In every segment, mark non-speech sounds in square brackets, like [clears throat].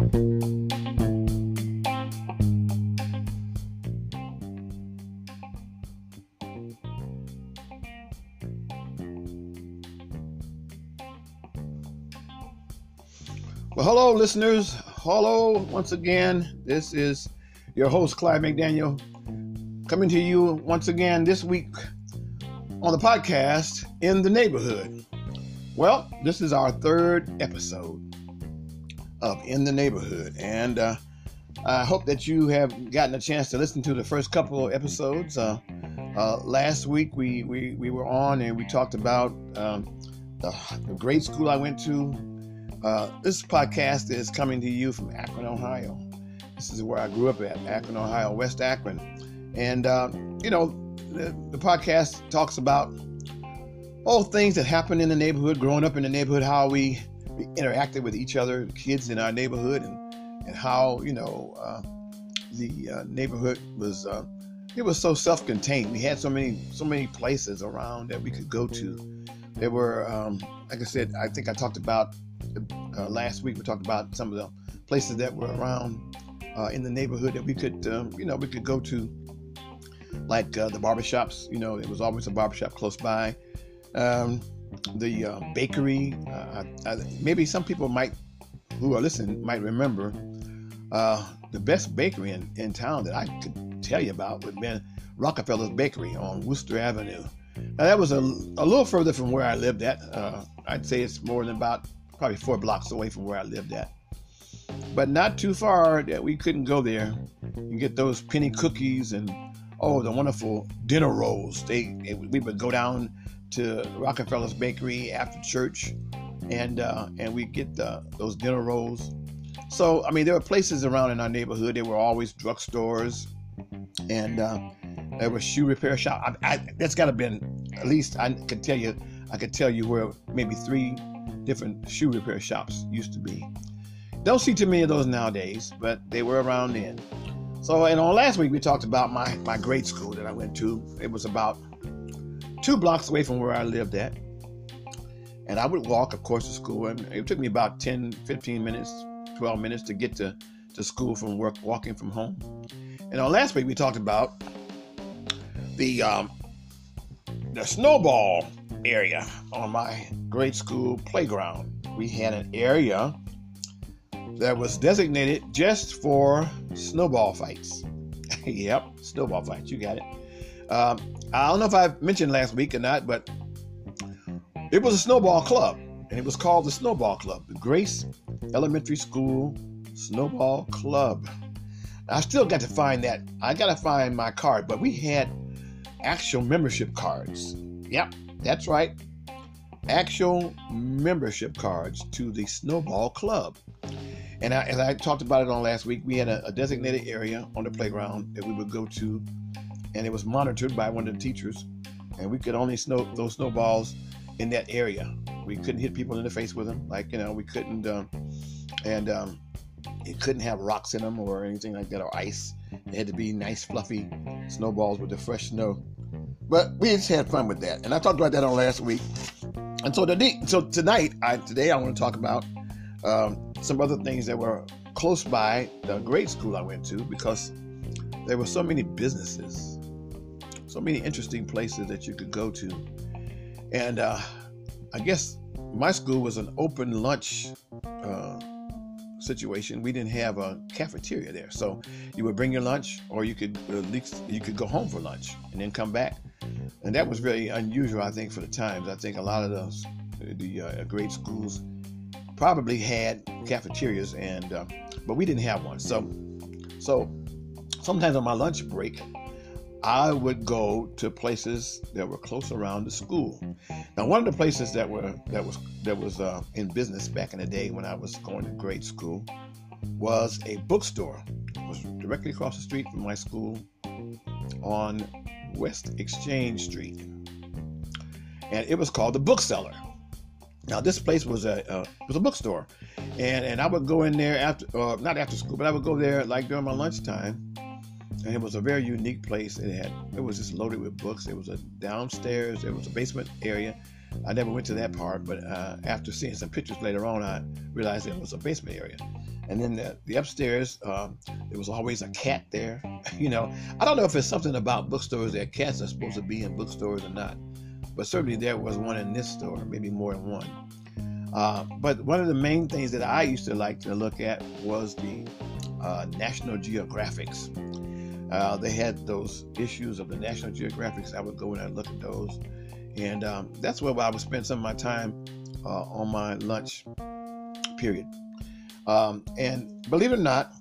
Well, hello, listeners. Hello, once again. This is your host, Clyde McDaniel, coming to you once again this week on the podcast In the Neighborhood. Well, this is our third episode of In the Neighborhood, and uh, I hope that you have gotten a chance to listen to the first couple of episodes. Uh, uh, last week we, we, we were on and we talked about um, the, the grade school I went to, uh, this podcast is coming to you from Akron, Ohio. This is where I grew up at, Akron, Ohio, West Akron. And, uh, you know, the, the, podcast talks about all things that happened in the neighborhood, growing up in the neighborhood, how we interacted with each other, kids in our neighborhood, and, and how, you know, uh, the uh, neighborhood was. Uh, it was so self-contained. We had so many, so many places around that we could go to. There were, um, like I said, I think I talked about uh, last week we talked about some of the places that were around uh, in the neighborhood that we could, um, you know, we could go to, like uh, the barbershops. You know, there was always a barbershop close by. Um, the uh, bakery. Uh, I, maybe some people might, who are listening, might remember uh, the best bakery in, in town that I could tell you about would have been Rockefeller's Bakery on Wooster Avenue. Now that was a, a little further from where I lived at. I'd say it's more than about probably four blocks away from where I lived at. But not too far that we couldn't go there and get those penny cookies and oh, the wonderful dinner rolls. They, we would go down to Rockefeller's Bakery after church, and uh, and we get the, those dinner rolls. So I mean, there were places around in our neighborhood. There were always drugstores, and uh, there was shoe repair shop. I, I, that's got to been at least I can tell you. I could tell you where maybe three different shoe repair shops used to be. Don't see too many of those nowadays, but they were around then. So, and on last week we talked about my, my grade school that I went to. It was about two blocks away from where I lived at. And I would walk, of course, to school. And it took me about 10, 15 minutes, 12 minutes to get to, to school from work, walking from home. And on last week we talked about the um, the snowball area on my grade school playground. We had an area that was designated just for snowball fights. [laughs] yep, snowball fights. You got it. Um, I don't know if I mentioned last week or not, but it was a snowball club, and it was called the Snowball Club, the Grace Elementary School Snowball Club. I still got to find that. I got to find my card, but we had actual membership cards. Yep, that's right. Actual membership cards to the Snowball Club. And I, as I talked about it on last week, we had a, a, designated area on the playground that we would go to, and it was monitored by one of the teachers. And we could only snow those snowballs in that area. We couldn't hit people in the face with them, like you know, we couldn't, um, and um, it couldn't have rocks in them or anything like that or ice. It had to be nice, fluffy snowballs with the fresh snow. But we just had fun with that, and I talked about that on last week. And so today, so tonight, I today I want to talk about um, some other things that were close by the grade school I went to because there were so many businesses, so many interesting places that you could go to, and uh, I guess my school was an open lunch. Uh, situation, we didn't have a cafeteria there. So you would bring your lunch, or you could at least you could go home for lunch and then come back. And that was very unusual, I think, for the times. I think a lot of those the uh, grade schools probably had cafeterias, and uh, but we didn't have one. So so sometimes on my lunch break, I would go to places that were close around the school. Now, one of the places that were that was that was uh, in business back in the day when I was going to grade school was a bookstore. It was directly across the street from my school on West Exchange Street, and it was called the Bookseller. Now, this place was a uh, was a bookstore, and and I would go in there after, uh, not after school, but I would go there like during my lunchtime and it was a very unique place. It had it was just loaded with books. It was a downstairs. It was a basement area. I never went to that part, but uh, after seeing some pictures later on, I realized it was a basement area. And then the, the upstairs, um, there was always a cat there. [laughs] you know, I don't know if it's something about bookstores that cats are supposed to be in bookstores or not, but certainly there was one in this store, maybe more than one. Uh, but one of the main things that I used to like to look at was the uh, National Geographics. Uh, they had those issues of the National Geographics. I would go in and look at those, and um, that's where I would spend some of my time uh, on my lunch period. Um, and believe it or not,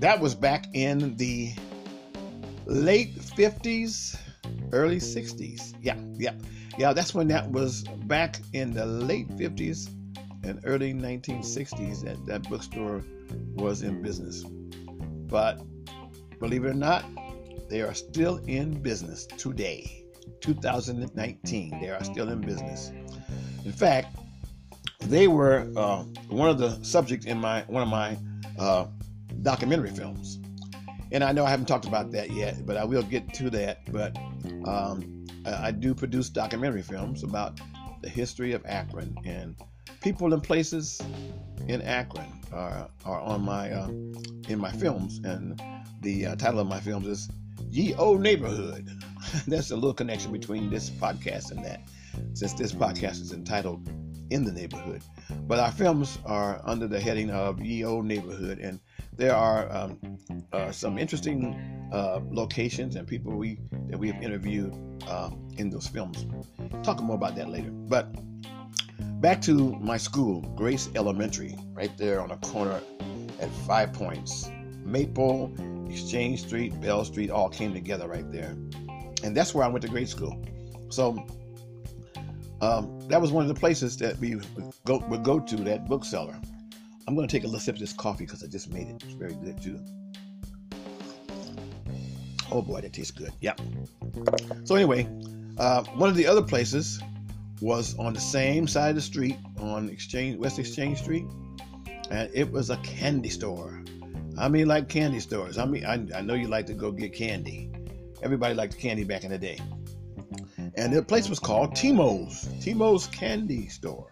that was back in the late 50s, early 60s. Yeah, yeah, yeah. That's when that was back in the late 50s and early 1960s that that bookstore was in business. But believe it or not, they are still in business today, 2019. They are still in business. In fact, they were uh, one of the subjects in my one of my uh, documentary films. And I know I haven't talked about that yet, but I will get to that. But um, I do produce documentary films about the history of Akron and people and places in Akron are, are on my uh, in my films, and the uh, title of my films is "Ye Old Neighborhood." [laughs] That's a little connection between this podcast and that, since this podcast is entitled "In the Neighborhood." But our films are under the heading of "Ye Old Neighborhood," and there are um, uh, some interesting uh, locations and people we that we have interviewed uh, in those films. Talk more about that later, but Back to my school, Grace Elementary, right there on the corner at Five Points. Maple, Exchange Street, Bell Street all came together right there. And that's where I went to grade school. So um, that was one of the places that we would go, would go to, that bookseller. I'm going to take a little sip of this coffee because I just made it. It's very good too. Oh boy, that tastes good. Yeah. So anyway, uh, one of the other places was on the same side of the street on Exchange West Exchange Street, and it was a candy store. I mean, like candy stores. I mean, I, I know you like to go get candy. Everybody liked candy back in the day. And the place was called Temo's, Temo's Candy Store.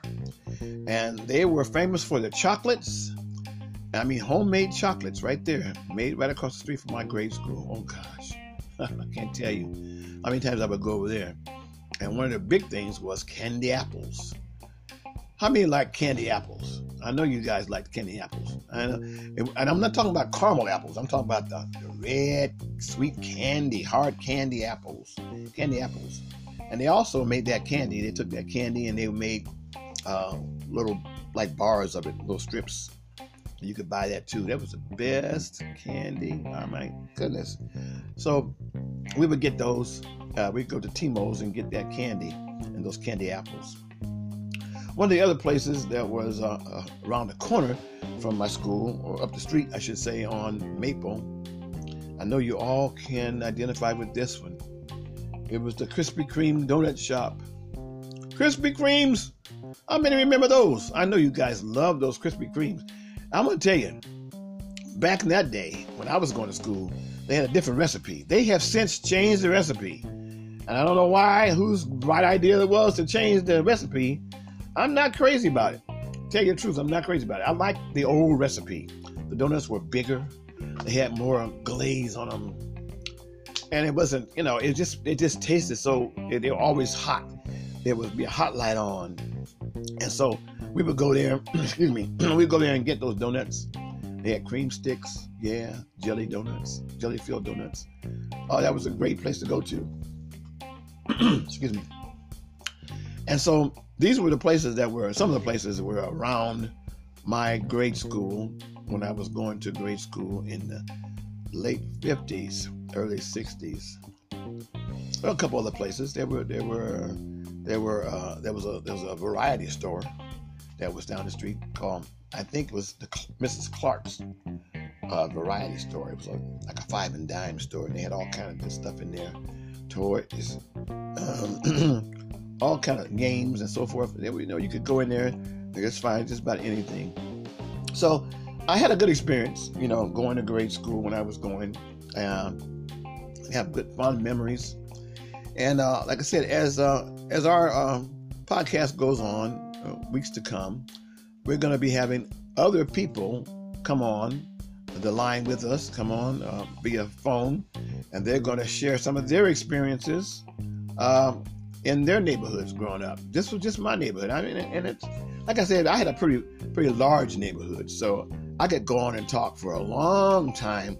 And they were famous for their chocolates. I mean, homemade chocolates right there, made right across the street from my grade school. Oh gosh, [laughs] I can't tell you how many times I would go over there. And one of the big things was candy apples. How many like candy apples? I know you guys like candy apples. And, and I'm not talking about caramel apples. I'm talking about the, the red, sweet candy, hard candy apples. Candy apples. And they also made that candy. They took that candy and they made uh, little like bars of it, little strips. You could buy that too. That was the best candy. Oh my goodness. So we would get those uh, we go to Temo's and get that candy and those candy apples. One of the other places that was uh, uh, around the corner from my school, or up the street, I should say, on Maple, I know you all can identify with this one. It was the Krispy Kreme donut shop. Krispy Kremes! How many remember those? I know you guys love those Krispy Kremes. I'm to tell you, back in that day, when I was going to school, they had a different recipe. They have since changed the recipe. And I don't know why, whose bright idea it was to change the recipe. I'm not crazy about it. Tell you the truth, I'm not crazy about it. I like the old recipe. The donuts were bigger. They had more glaze on them. And it wasn't, you know, it just it just tasted so they were always hot. There would be a hot light on. And so we would go there, [clears throat] excuse me, [clears throat] we'd go there and get those donuts. They had cream sticks, yeah, jelly donuts, jelly filled donuts. Oh, that was a great place to go to. [clears throat] Excuse me. And so these were the places that were, some of the places were around my grade school when I was going to grade school in the late 50s, early 60s. Well, a couple other places. There were, there were, there were, uh, there was a, there was a variety store that was down the street called, I think it was the Mrs. Clark's uh, variety store. It was a, like a five and dime store, and they had all kind of good stuff in there toys, um, [clears throat] all kind of games and so forth. You know, you could go in there and just find just about anything. So I had a good experience, you know, going to grade school when I was going. Um, have good fond memories. And uh, like I said, as uh, as our uh, podcast goes on, uh, weeks to come, we're going to be having other people come on the line with us, come on uh, via phone, and they're going to share some of their experiences uh, in their neighborhoods growing up. This was just my neighborhood. I mean, and it's like I said, I had a pretty pretty large neighborhood, so I could go on and talk for a long time,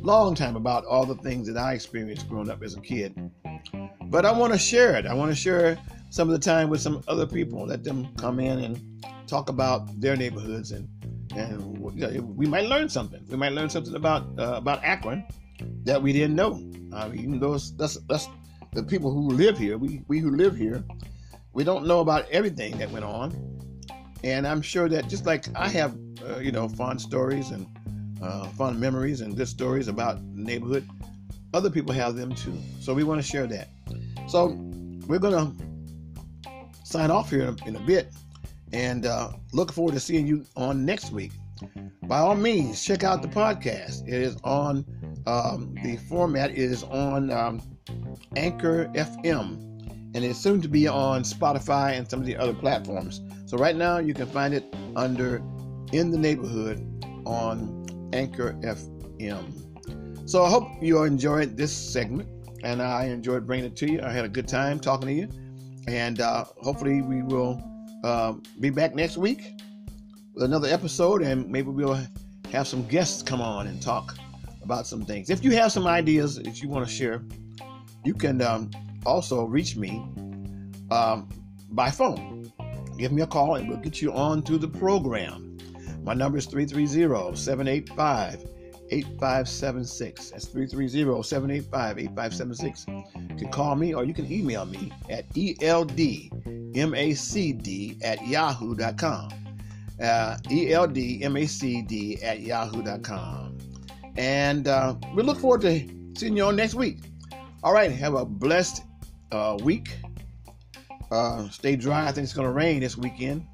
long time about all the things that I experienced growing up as a kid. But I want to share it. I want to share some of the time with some other people. Let them come in and talk about their neighborhoods, and and we might learn something. We might learn something about uh, about Akron that we didn't know. Uh, even though that's that's the people who live here, we we who live here, we don't know about everything that went on. And I'm sure that just like I have uh, you know, fond stories and uh, fond memories and good stories about neighborhood. Other people have them too. So we want to share that. So we're to sign off here in a, in a bit and uh, look forward to seeing you on next week. By all means, check out the podcast. It is on um, the format is on um, Anchor FM and it's soon to be on Spotify and some of the other platforms. So right now you can find it under in the neighborhood on Anchor FM. So I hope you enjoyed this segment, and I enjoyed bringing it to you. I had a good time talking to you, and uh, hopefully we will uh, be back next week with another episode, and maybe we'll have some guests come on and talk about some things. If you have some ideas that you want to share, you can um, also reach me um, by phone. Give me a call, and we'll get you on to the program. My number is 330 785 8576. That's 330 785 8576. You can call me or you can email me at eldmacd at yahoo.com. Uh, eldmacd at yahoo.com. And uh, we look forward to seeing you on next week. All right, have a blessed uh, week. Uh, stay dry. I think it's going to rain this weekend.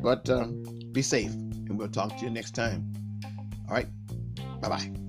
But uh, be safe, and we'll talk to you next time. All right. Bye bye.